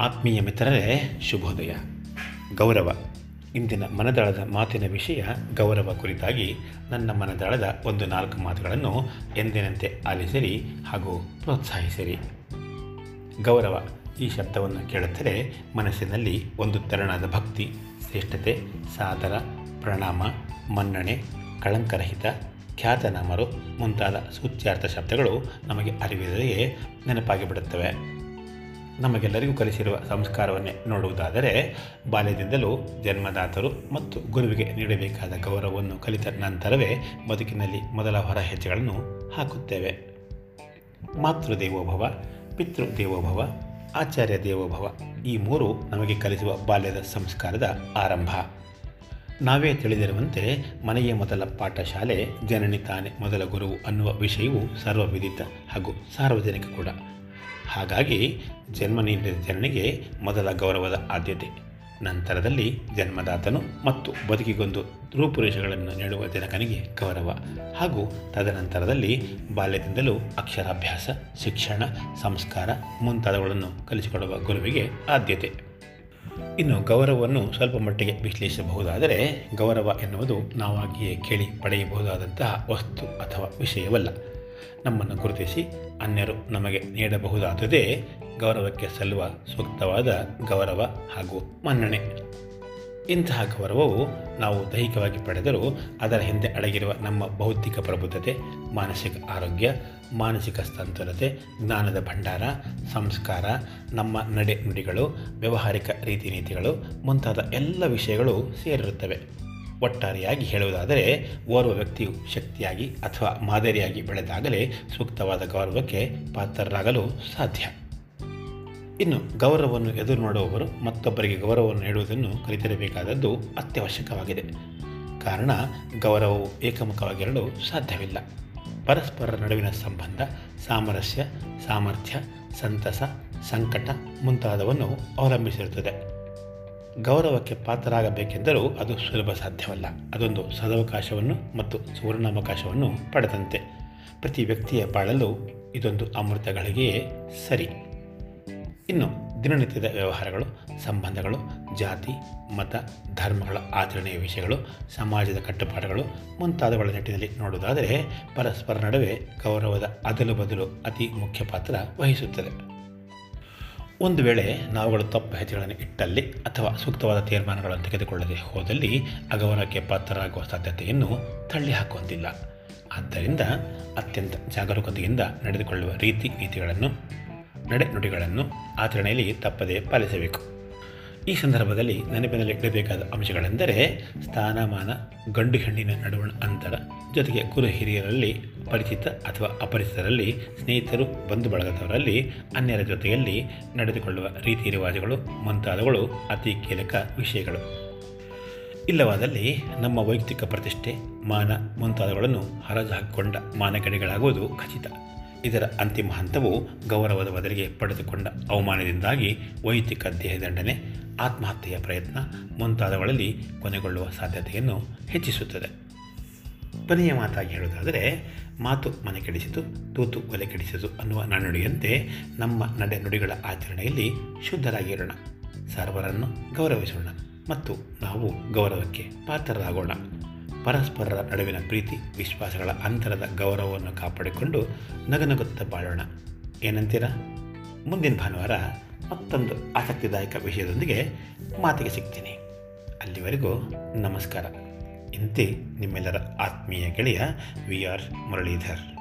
ಆತ್ಮೀಯ ಮಿತ್ರರೇ, ಶುಭೋದಯ. ಗೌರವ. ಇಂದಿನ ಮನದಾಳದ ಮಾತಿನ ವಿಷಯ ಗೌರವ ಕುರಿತಾಗಿ ನನ್ನ ಮನದಾಳದ ಒಂದು ನಾಲ್ಕು ಮಾತುಗಳನ್ನು ಎಂದಿನಂತೆ ಆಲಿಸಿರಿ ಹಾಗೂ ಪ್ರೋತ್ಸಾಹಿಸಿರಿ. ಗೌರವ, ಈ ಶಬ್ದವನ್ನು ಕೇಳುತ್ತಲೇ ಮನಸ್ಸಿನಲ್ಲಿ ಒಂದು ತೆರನಾದ ಭಕ್ತಿ, ಶ್ರೇಷ್ಠತೆ, ಸಾದರ, ಪ್ರಣಾಮ, ಮನ್ನಣೆ, ಕಳಂಕರಹಿತ, ಖ್ಯಾತನಾಮರು ಮುಂತಾದ ಸೂಚ್ಯಾರ್ಥ ಶಬ್ದಗಳು ನಮಗೆ ಅರಿವಿದೆಯೇ ನೆನಪಾಗಿ ಬಿಡುತ್ತವೆ ನಮಗೆಲ್ಲರಿಗೂ ಕಲಿಸಿರುವ ಸಂಸ್ಕಾರವನ್ನೇ ನೋಡುವುದಾದರೆ, ಬಾಲ್ಯದಿಂದಲೂ ಜನ್ಮದಾತರು ಮತ್ತು ಗುರುವಿಗೆ ನೀಡಬೇಕಾದ ಗೌರವವನ್ನು ಕಲಿತ ನಂತರವೇ ಬದುಕಿನಲ್ಲಿ ಮೊದಲ ಹೊರ ಹೆಜ್ಜೆಗಳನ್ನು ಹಾಕುತ್ತೇವೆ. ಮಾತೃದೇವೋಭವ, ಪಿತೃದೇವೋಭವ, ಆಚಾರ್ಯ ದೇವೋಭವ ಈ ಮೂರು ನಮಗೆ ಕಲಿಸುವ ಬಾಲ್ಯದ ಸಂಸ್ಕಾರದ ಆರಂಭ. ನಾವೇ ತಿಳಿದಿರುವಂತೆ ಮನೆಯ ಮೊದಲ ಪಾಠಶಾಲೆ ಜನನಿ ತಾನೇ ಮೊದಲ ಗುರುವು ಅನ್ನುವ ವಿಷಯವು ಸರ್ವವಿದಿತ ಹಾಗೂ ಸಾರ್ವಜನಿಕ ಕೂಡ. ಹಾಗಾಗಿ ಜನ್ಮ ನೀಡಿದ ಜನನಿಗೆ ಮೊದಲ ಗೌರವದ ಆದ್ಯತೆ. ನಂತರದಲ್ಲಿ ಜನ್ಮದಾತನು ಮತ್ತು ಬದುಕಿಗೊಂದು ರೂಪುರೇಷೆಗಳನ್ನು ನೀಡುವ ಜನಕನಿಗೆ ಗೌರವ. ಹಾಗೂ ತದನಂತರದಲ್ಲಿ ಬಾಲ್ಯದಿಂದಲೂ ಅಕ್ಷರಾಭ್ಯಾಸ, ಶಿಕ್ಷಣ, ಸಂಸ್ಕಾರ ಮುಂತಾದವುಗಳನ್ನು ಕಲಿಸಿಕೊಡುವ ಗುರುವಿಗೆ ಆದ್ಯತೆ. ಇನ್ನು ಗೌರವವನ್ನು ಸ್ವಲ್ಪ ಮಟ್ಟಿಗೆ ವಿಶ್ಲೇಷಿಸಬಹುದಾದರೆ ಗೌರವ ಎನ್ನುವುದು ನಾವಾಗಿಯೇ ಕೇಳಿ ಪಡೆಯಬಹುದಾದಂತಹ ವಸ್ತು ಅಥವಾ ವಿಷಯವಲ್ಲ. ನಮ್ಮನ್ನು ಗುರುತಿಸಿ ಅನ್ಯರು ನಮಗೆ ನೀಡಬಹುದಾದದೇ ಗೌರವಕ್ಕೆ ಸಲ್ಲುವ ಸೂಕ್ತವಾದ ಗೌರವ ಹಾಗೂ ಮನ್ನಣೆ. ಇಂತಹ ಗೌರವವು ನಾವು ದೈಹಿಕವಾಗಿ ಪಡೆದರೂ ಅದರ ಹಿಂದೆ ಅಡಗಿರುವ ನಮ್ಮ ಬೌದ್ಧಿಕ ಪ್ರಬುದ್ಧತೆ, ಮಾನಸಿಕ ಆರೋಗ್ಯ, ಮಾನಸಿಕ ಸ್ತಂತುಲತೆ ಜ್ಞಾನದ ಭಂಡಾರ, ಸಂಸ್ಕಾರ, ನಮ್ಮ ನಡೆ ನುಡಿಗಳು ವ್ಯಾವಹಾರಿಕ ರೀತಿ ನೀತಿಗಳು ಮುಂತಾದ ಎಲ್ಲ ವಿಷಯಗಳು ಸೇರಿರುತ್ತವೆ. ಒಟ್ಟಾರೆಯಾಗಿ ಹೇಳುವುದಾದರೆ, ಓರ್ವ ವ್ಯಕ್ತಿಯು ಶಕ್ತಿಯಾಗಿ ಅಥವಾ ಮಾದರಿಯಾಗಿ ಬೆಳೆದಾಗಲೇ ಸೂಕ್ತವಾದ ಗೌರವಕ್ಕೆ ಪಾತ್ರರಾಗಲು ಸಾಧ್ಯ. ಇನ್ನು ಗೌರವವನ್ನು ಎದುರು ನೋಡುವವರು ಮತ್ತೊಬ್ಬರಿಗೆ ಗೌರವವನ್ನು ನೀಡುವುದನ್ನು ಕಲಿತಿರಬೇಕಾದದ್ದು ಅತ್ಯವಶ್ಯಕವಾಗಿದೆ. ಕಾರಣ, ಗೌರವವು ಏಕಮುಖವಾಗಿರಲು ಸಾಧ್ಯವಿಲ್ಲ. ಪರಸ್ಪರರ ನಡುವಿನ ಸಂಬಂಧ, ಸಾಮರಸ್ಯ, ಸಾಮರ್ಥ್ಯ, ಸಂತಸ, ಸಂಕಟ ಮುಂತಾದವನ್ನು ಅವಲಂಬಿಸಿರುತ್ತದೆ. ಗೌರವಕ್ಕೆ ಪಾತ್ರರಾಗಬೇಕೆಂದರೂ ಅದು ಸುಲಭ ಸಾಧ್ಯವಲ್ಲ. ಅದೊಂದು ಸದವಕಾಶವನ್ನು ಮತ್ತು ಸುವರ್ಣಾವಕಾಶವನ್ನು ಪಡೆದಂತೆ. ಪ್ರತಿ ವ್ಯಕ್ತಿಯ ಬಾಳಲು ಇದೊಂದು ಅಮೃತಗಳಿಗೆಯೇ ಸರಿ. ಇನ್ನು ದಿನನಿತ್ಯದ ವ್ಯವಹಾರಗಳು, ಸಂಬಂಧಗಳು, ಜಾತಿ, ಮತ, ಧರ್ಮಗಳ ಆಚರಣೆಯ ವಿಷಯಗಳು, ಸಮಾಜದ ಕಟ್ಟುಪಾಡುಗಳು ಮುಂತಾದವುಗಳ ನಿಟ್ಟಿನಲ್ಲಿ ನೋಡುವುದಾದರೆ ಪರಸ್ಪರ ನಡುವೆ ಗೌರವದ ಅದಲು ಬದಲು ಅತಿ ಮುಖ್ಯ ಪಾತ್ರ ವಹಿಸುತ್ತದೆ. ಒಂದು ವೇಳೆ ನಾವುಗಳು ತಪ್ಪು ಹೆಜ್ಜೆಗಳನ್ನು ಇಟ್ಟಲ್ಲಿ ಅಥವಾ ಸೂಕ್ತವಾದ ತೀರ್ಮಾನಗಳನ್ನು ತೆಗೆದುಕೊಳ್ಳದೆ ಹೋದಲ್ಲಿ ಅಗೌರವಕ್ಕೆ ಪಾತ್ರರಾಗುವ ಸಾಧ್ಯತೆಯನ್ನು ತಳ್ಳಿ ಹಾಕುವಂತಿಲ್ಲ. ಆದ್ದರಿಂದ ಅತ್ಯಂತ ಜಾಗರೂಕತೆಯಿಂದ ನಡೆದುಕೊಳ್ಳುವ ರೀತಿ ನೀತಿಗಳನ್ನು ನಡೆ ನುಡಿಗಳನ್ನು ಆಚರಣೆಯಲ್ಲಿ ತಪ್ಪದೇ ಪಾಲಿಸಬೇಕು. ಈ ಸಂದರ್ಭದಲ್ಲಿ ನೆನಪಿನಲ್ಲಿ ಇಡಬೇಕಾದ ಅಂಶಗಳೆಂದರೆ ಸ್ಥಾನಮಾನ, ಗಂಡು ಹೆಣ್ಣಿನ ನಡುವಣ ಅಂತರ, ಜೊತೆಗೆ ಗುರು ಹಿರಿಯರಲ್ಲಿ ಪರಿಚಿತ ಅಥವಾ ಅಪರಿಚಿತರಲ್ಲಿ ಸ್ನೇಹಿತರು, ಬಂಧು ಬಳಗದವರಲ್ಲಿ ಅನ್ಯರ ಜೊತೆಯಲ್ಲಿ ನಡೆದುಕೊಳ್ಳುವ ರೀತಿ ರಿವಾಜುಗಳು, ಮುಂತಾದವುಗಳು ಅತಿ ಕೀಲಕ ವಿಷಯಗಳು. ಇಲ್ಲವಾದಲ್ಲಿ ನಮ್ಮ ವೈಯಕ್ತಿಕ ಪ್ರತಿಷ್ಠೆ, ಮಾನ ಮುಂತಾದವುಗಳನ್ನು ಹರಾಜು ಹಾಕಿಕೊಂಡ ಮಾನಗಡಿಗಳಾಗುವುದು ಖಚಿತ. ಇದರ ಅಂತಿಮ ಹಂತವು ಗೌರವದ ಬದಲಿಗೆ ಪಡೆದುಕೊಂಡ ಅವಮಾನದಿಂದಾಗಿ ವೈಯಕ್ತಿಕ ದೇಹದಂಡನೆ ಆತ್ಮಹತ್ಯೆಯ ಪ್ರಯತ್ನ ಮುಂತಾದವುಗಳಲ್ಲಿ ಕೊನೆಗೊಳ್ಳುವ ಸಾಧ್ಯತೆಯನ್ನು ಹೆಚ್ಚಿಸುತ್ತದೆ. ಕೊನೆಯ ಮಾತಾಗಿ ಹೇಳುವುದಾದರೆ, ಮಾತು ಮನೆ ಕೆಡಿಸಿತು, ತೂತು ಒಲೆ ಕೆಡಿಸಿತು ಅನ್ನುವ ನಾಣ್ಣುಡಿಯಂತೆ ನಮ್ಮ ನಡೆ ನುಡಿಗಳ ಆಚರಣೆಯಲ್ಲಿ ಶುದ್ಧರಾಗಿರೋಣ. ಸರ್ವರನ್ನು ಗೌರವಿಸೋಣ ಮತ್ತು ನಾವು ಗೌರವಕ್ಕೆ ಪಾತ್ರರಾಗೋಣ. ಪರಸ್ಪರರ ನಡುವಿನ ಪ್ರೀತಿ, ವಿಶ್ವಾಸಗಳ ಅಂತರದ ಗೌರವವನ್ನು ಕಾಪಾಡಿಕೊಂಡು ನಗನಗುತ್ತಾ ಬಾಳೋಣ. ಏನಂತೀರಾ? ಮುಂದಿನ ಭಾನುವಾರ ಮತ್ತೊಂದು ಆಸಕ್ತಿದಾಯಕ ವಿಷಯದೊಂದಿಗೆ ಮಾತಿಗೆ ಸಿಗ್ತೀನಿ. ಅಲ್ಲಿವರೆಗೂ ನಮಸ್ಕಾರ. ಇಂತೆ ನಿಮ್ಮೆಲ್ಲರ ಆತ್ಮೀಯ ಗೆಳೆಯ ವಿ ಆರ್ ಮುರಳೀಧರ್.